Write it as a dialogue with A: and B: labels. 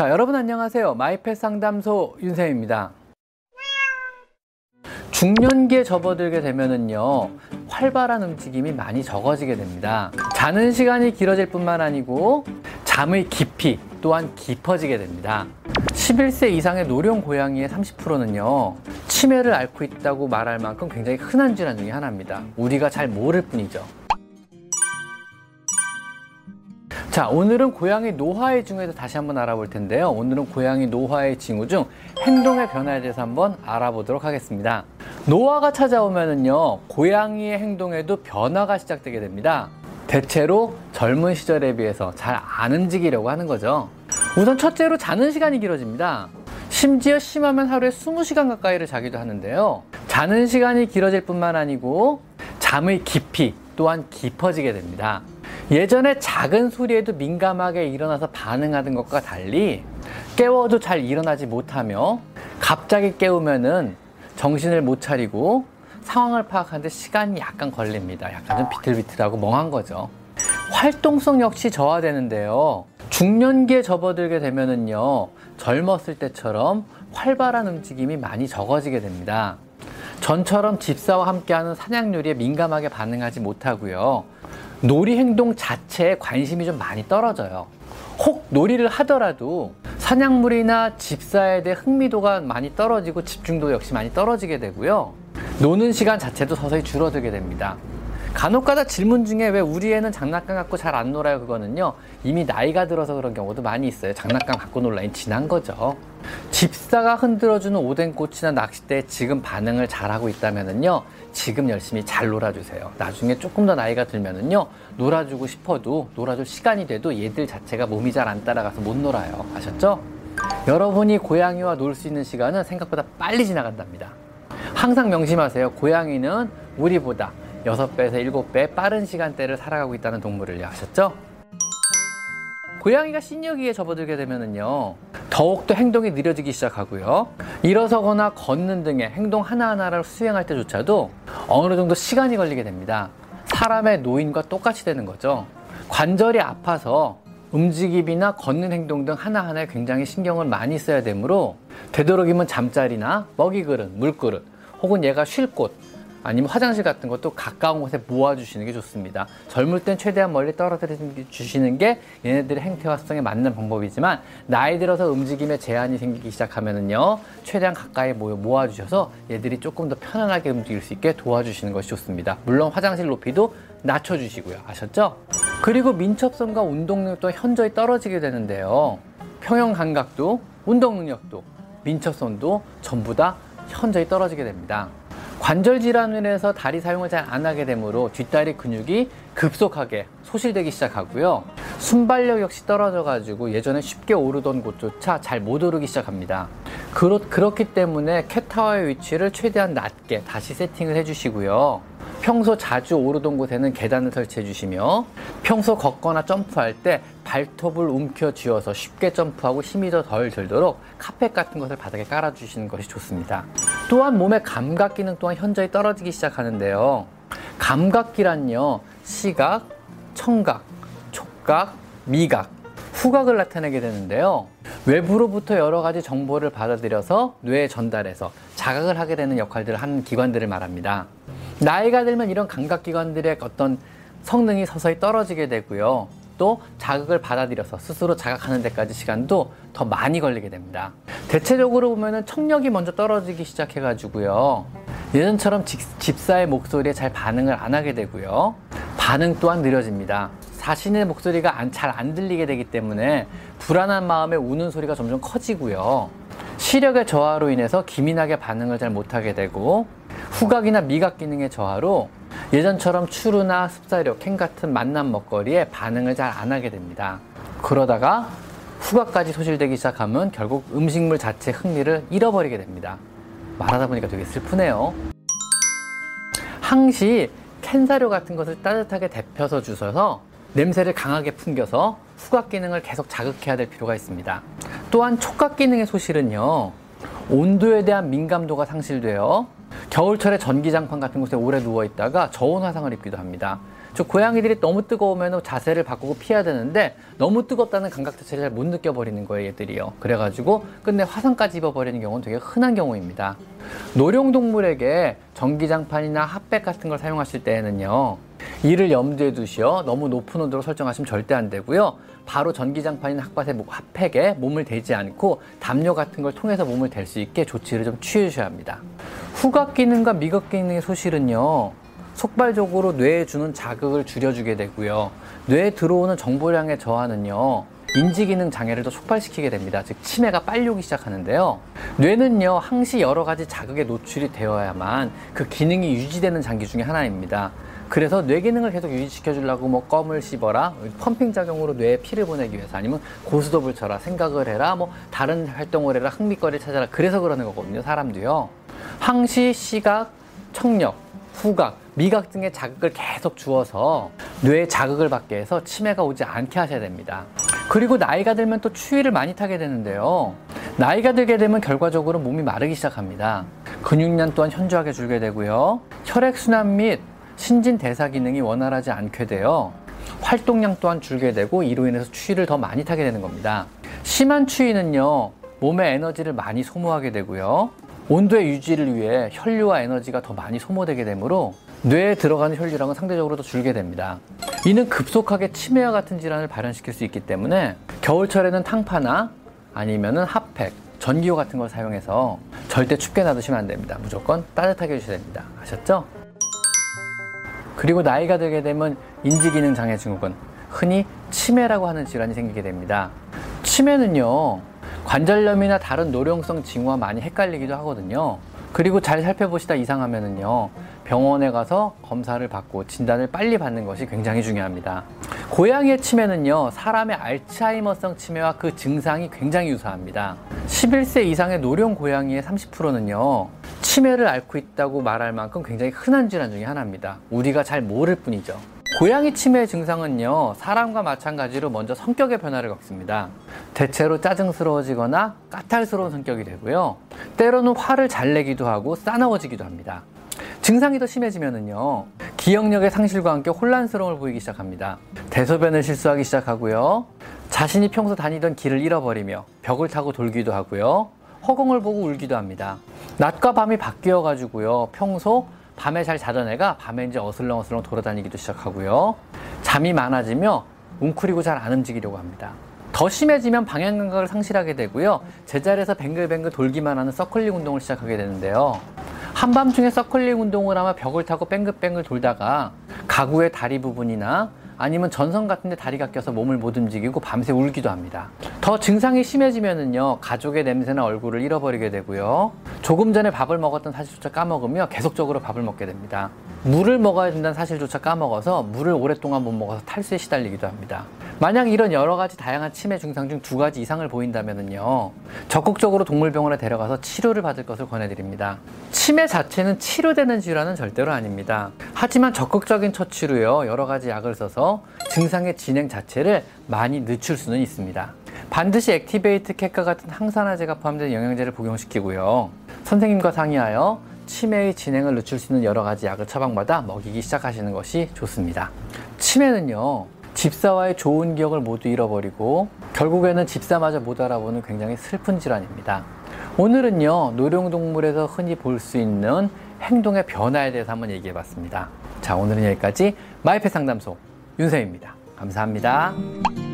A: 자, 여러분 안녕하세요. 마이펫 상담소 윤쌤입니다. 중년기에 접어들게 되면은요, 활발한 움직임이 많이 적어지게 됩니다. 자는 시간이 길어질 뿐만 아니고, 잠의 깊이 또한 깊어지게 됩니다. 11세 이상의 노령 고양이의 30%는요, 치매를 앓고 있다고 말할 만큼 굉장히 흔한 질환 중에 하나입니다. 우리가 잘 모를 뿐이죠. 자, 오늘은 고양이 노화의 징후에서 다시 한번 알아볼 텐데요. 오늘은 고양이 노화의 징후 중 행동의 변화에 대해서 한번 알아보도록 하겠습니다. 노화가 찾아오면은요, 고양이의 행동에도 변화가 시작되게 됩니다. 대체로 젊은 시절에 비해서 잘 안 움직이려고 하는 거죠. 우선 첫째로 자는 시간이 길어집니다. 심지어 심하면 하루에 20시간 가까이를 자기도 하는데요. 자는 시간이 길어질 뿐만 아니고 잠의 깊이 또한 깊어지게 됩니다. 예전에 작은 소리에도 민감하게 일어나서 반응하던 것과 달리 깨워도 잘 일어나지 못하며 갑자기 깨우면은 정신을 못 차리고 상황을 파악하는데 시간이 약간 걸립니다. 약간 좀 비틀비틀하고 멍한 거죠. 활동성 역시 저하되는데요. 중년기에 접어들게 되면은요, 젊었을 때처럼 활발한 움직임이 많이 적어지게 됩니다. 전처럼 집사와 함께하는 사냥놀이에 민감하게 반응하지 못하고요. 놀이 행동 자체에 관심이 좀 많이 떨어져요. 혹 놀이를 하더라도 사냥물이나 집사에 대해 흥미도가 많이 떨어지고 집중도 역시 많이 떨어지게 되고요. 노는 시간 자체도 서서히 줄어들게 됩니다. 간혹가다 질문 중에 왜 우리 애는 장난감 갖고 잘 안 놀아요? 그거는요. 이미 나이가 들어서 그런 경우도 많이 있어요. 장난감 갖고 놀라니 지난 거죠. 집사가 흔들어주는 오뎅꽃이나 낚싯대에 지금 반응을 잘하고 있다면요. 지금 열심히 잘 놀아주세요. 나중에 조금 더 나이가 들면은요. 놀아주고 싶어도 놀아줄 시간이 돼도 얘들 자체가 몸이 잘 안 따라가서 못 놀아요. 아셨죠? 여러분이 고양이와 놀 수 있는 시간은 생각보다 빨리 지나간답니다. 항상 명심하세요. 고양이는 우리보다 6배에서 7배 빠른 시간대를 살아가고 있다는 동물을 아셨죠? 고양이가 시니어기에 접어들게 되면은요, 더욱더 행동이 느려지기 시작하고요. 일어서거나 걷는 등의 행동 하나하나를 수행할 때조차도 어느 정도 시간이 걸리게 됩니다. 사람의 노인과 똑같이 되는 거죠. 관절이 아파서 움직임이나 걷는 행동 등 하나하나에 굉장히 신경을 많이 써야 되므로 되도록이면 잠자리나 먹이 그릇, 물 그릇, 혹은 얘가 쉴 곳, 아니면 화장실 같은 것도 가까운 곳에 모아주시는 게 좋습니다. 젊을 땐 최대한 멀리 떨어뜨려 주시는 게 얘네들의 행태와 습성에 맞는 방법이지만 나이 들어서 움직임에 제한이 생기기 시작하면은요 최대한 가까이 모아주셔서 얘들이 조금 더 편안하게 움직일 수 있게 도와주시는 것이 좋습니다. 물론 화장실 높이도 낮춰주시고요. 아셨죠? 그리고 민첩성과 운동 능력도 현저히 떨어지게 되는데요. 평형 감각도 운동 능력도 민첩성도 전부 다 현저히 떨어지게 됩니다. 관절 질환을 인해서 다리 사용을 잘 안 하게 되므로 뒷다리 근육이 급속하게 소실되기 시작하고요. 순발력 역시 떨어져 가지고 예전에 쉽게 오르던 곳조차 잘 못 오르기 시작합니다. 그렇, 그렇기 때문에 캣타워의 위치를 최대한 낮게 다시 세팅을 해주시고요. 평소 자주 오르던 곳에는 계단을 설치해 주시며 평소 걷거나 점프할 때 발톱을 움켜 쥐어서 쉽게 점프하고 힘이 더 덜 들도록 카펫 같은 것을 바닥에 깔아 주시는 것이 좋습니다. 또한 몸의 감각 기능 또한 현저히 떨어지기 시작하는데요. 감각기란요. 시각, 청각, 촉각, 미각, 후각을 나타내게 되는데요. 외부로부터 여러 가지 정보를 받아들여서 뇌에 전달해서 자각을 하게 되는 역할들을 하는 기관들을 말합니다. 나이가 들면 이런 감각기관들의 어떤 성능이 서서히 떨어지게 되고요. 또 자극을 받아들여서 스스로 자각하는 데까지 시간도 더 많이 걸리게 됩니다. 대체적으로 보면은 청력이 먼저 떨어지기 시작해가지고요. 예전처럼 집, 집사의 목소리에 잘 반응을 안 하게 되고요. 반응 또한 느려집니다. 자신의 목소리가 잘안 들리게 되기 때문에 불안한 마음에 우는 소리가 점점 커지고요. 시력의 저하로 인해서 기민하게 반응을 잘 못하게 되고 후각이나 미각 기능의 저하로 예전처럼 추루나 습사력, 캔 같은 만남 먹거리에 반응을 잘 안 하게 됩니다. 그러다가 후각까지 소실되기 시작하면 결국 음식물 자체 흥미를 잃어버리게 됩니다. 말하다 보니까 되게 슬프네요. 항시 캔 사료 같은 것을 따뜻하게 데펴서 주셔서 냄새를 강하게 풍겨서 후각 기능을 계속 자극해야 될 필요가 있습니다. 또한 촉각 기능의 소실은요, 온도에 대한 민감도가 상실되어 겨울철에 전기장판 같은 곳에 오래 누워 있다가 저온 화상을 입기도 합니다. 저 고양이들이 너무 뜨거우면 자세를 바꾸고 피해야 되는데 너무 뜨겁다는 감각 자체를 잘 못 느껴버리는 거예요, 얘들이요. 그래가지고 끝내 화상까지 입어버리는 경우는 되게 흔한 경우입니다. 노령동물에게 전기장판이나 핫팩 같은 걸 사용하실 때에는요. 이를 염두에 두시어 너무 높은 온도로 설정하시면 절대 안 되고요. 바로 전기장판이나 핫팟에 핫팩에 몸을 대지 않고 담요 같은 걸 통해서 몸을 댈 수 있게 조치를 좀 취해 주셔야 합니다. 후각 기능과 미각 기능의 소실은요. 속발적으로 뇌에 주는 자극을 줄여주게 되고요. 뇌에 들어오는 정보량의 저하는요. 인지기능 장애를 더 촉발시키게 됩니다. 즉 치매가 빨리 오기 시작하는데요. 뇌는요 항시 여러 가지 자극에 노출이 되어야만 그 기능이 유지되는 장기 중에 하나입니다. 그래서 뇌 기능을 계속 유지시켜 주려고 뭐 껌을 씹어라 펌핑 작용으로 뇌에 피를 보내기 위해서 아니면 고스톱을 쳐라 생각을 해라 뭐 다른 활동을 해라 흥미거리를 찾아라 그래서 그러는 거거든요 사람도요 항시 시각 청력 후각 미각 등의 자극을 계속 주어서 뇌에 자극을 받게 해서 치매가 오지 않게 하셔야 됩니다 그리고 나이가 들면 또 추위를 많이 타게 되는데요. 나이가 들게 되면 결과적으로 몸이 마르기 시작합니다. 근육량 또한 현저하게 줄게 되고요. 혈액순환 및 신진 대사 기능이 원활하지 않게 되어 활동량 또한 줄게 되고 이로 인해서 추위를 더 많이 타게 되는 겁니다. 심한 추위는요, 몸의 에너지를 많이 소모하게 되고요. 온도의 유지를 위해 혈류와 에너지가 더 많이 소모되게 되므로 뇌에 들어가는 혈류량은 상대적으로 더 줄게 됩니다. 이는 급속하게 치매와 같은 질환을 발현시킬 수 있기 때문에 겨울철에는 탕파나 아니면은 핫팩, 전기요 같은 걸 사용해서 절대 춥게 놔두시면 안 됩니다. 무조건 따뜻하게 해주셔야 됩니다. 아셨죠? 그리고 나이가 들게 되면 인지기능 장애 증후군, 흔히 치매라고 하는 질환이 생기게 됩니다. 치매는요, 관절염이나 다른 노령성 징후와 많이 헷갈리기도 하거든요. 그리고 잘 살펴보시다 이상하면은요, 병원에 가서 검사를 받고 진단을 빨리 받는 것이 굉장히 중요합니다. 고양이의 치매는요, 사람의 알츠하이머성 치매와 그 증상이 굉장히 유사합니다. 11세 이상의 노령 고양이의 30%는요, 치매를 앓고 있다고 말할 만큼 굉장히 흔한 질환 중에 하나입니다. 우리가 잘 모를 뿐이죠. 고양이 치매 증상은요, 사람과 마찬가지로 먼저 성격의 변화를 겪습니다. 대체로 짜증스러워지거나 까탈스러운 성격이 되고요. 때로는 화를 잘 내기도 하고 싸나워지기도 합니다. 증상이 더 심해지면은요, 기억력의 상실과 함께 혼란스러움을 보이기 시작합니다. 대소변을 실수하기 시작하고요. 자신이 평소 다니던 길을 잃어버리며 벽을 타고 돌기도 하고요. 허공을 보고 울기도 합니다. 낮과 밤이 바뀌어 가지고요. 평소 밤에 잘 자던 애가 밤에 이제 어슬렁어슬렁 돌아다니기도 시작하고요. 잠이 많아지며 웅크리고 잘 안 움직이려고 합니다. 더 심해지면 방향 감각을 상실하게 되고요. 제자리에서 뱅글뱅글 돌기만 하는 서클링 운동을 시작하게 되는데요. 한밤중에 서클링 운동을 하며 벽을 타고 뺑글뺑글 돌다가 가구의 다리 부분이나 아니면 전선 같은데 다리가 껴서 몸을 못 움직이고 밤새 울기도 합니다. 더 증상이 심해지면은요 가족의 냄새나 얼굴을 잃어버리게 되고요 조금 전에 밥을 먹었던 사실조차 까먹으며 계속적으로 밥을 먹게 됩니다. 물을 먹어야 된다는 사실조차 까먹어서 물을 오랫동안 못 먹어서 탈수에 시달리기도 합니다. 만약 이런 여러 가지 다양한 치매 증상 중 두 가지 이상을 보인다면요 적극적으로 동물병원에 데려가서 치료를 받을 것을 권해드립니다. 치매 자체는 치료되는 질환은 절대로 아닙니다. 하지만 적극적인 처치로요 여러 가지 약을 써서 증상의 진행 자체를 많이 늦출 수는 있습니다. 반드시 액티베이트 캣과 같은 항산화제가 포함된 영양제를 복용시키고요. 선생님과 상의하여 치매의 진행을 늦출 수 있는 여러 가지 약을 처방받아 먹이기 시작하시는 것이 좋습니다. 치매는요, 집사와의 좋은 기억을 모두 잃어버리고 결국에는 집사마저 못 알아보는 굉장히 슬픈 질환입니다. 오늘은요, 노령동물에서 흔히 볼 수 있는 행동의 변화에 대해서 한번 얘기해 봤습니다. 자, 오늘은 여기까지 마이펫 상담소 윤쌤입니다. 감사합니다.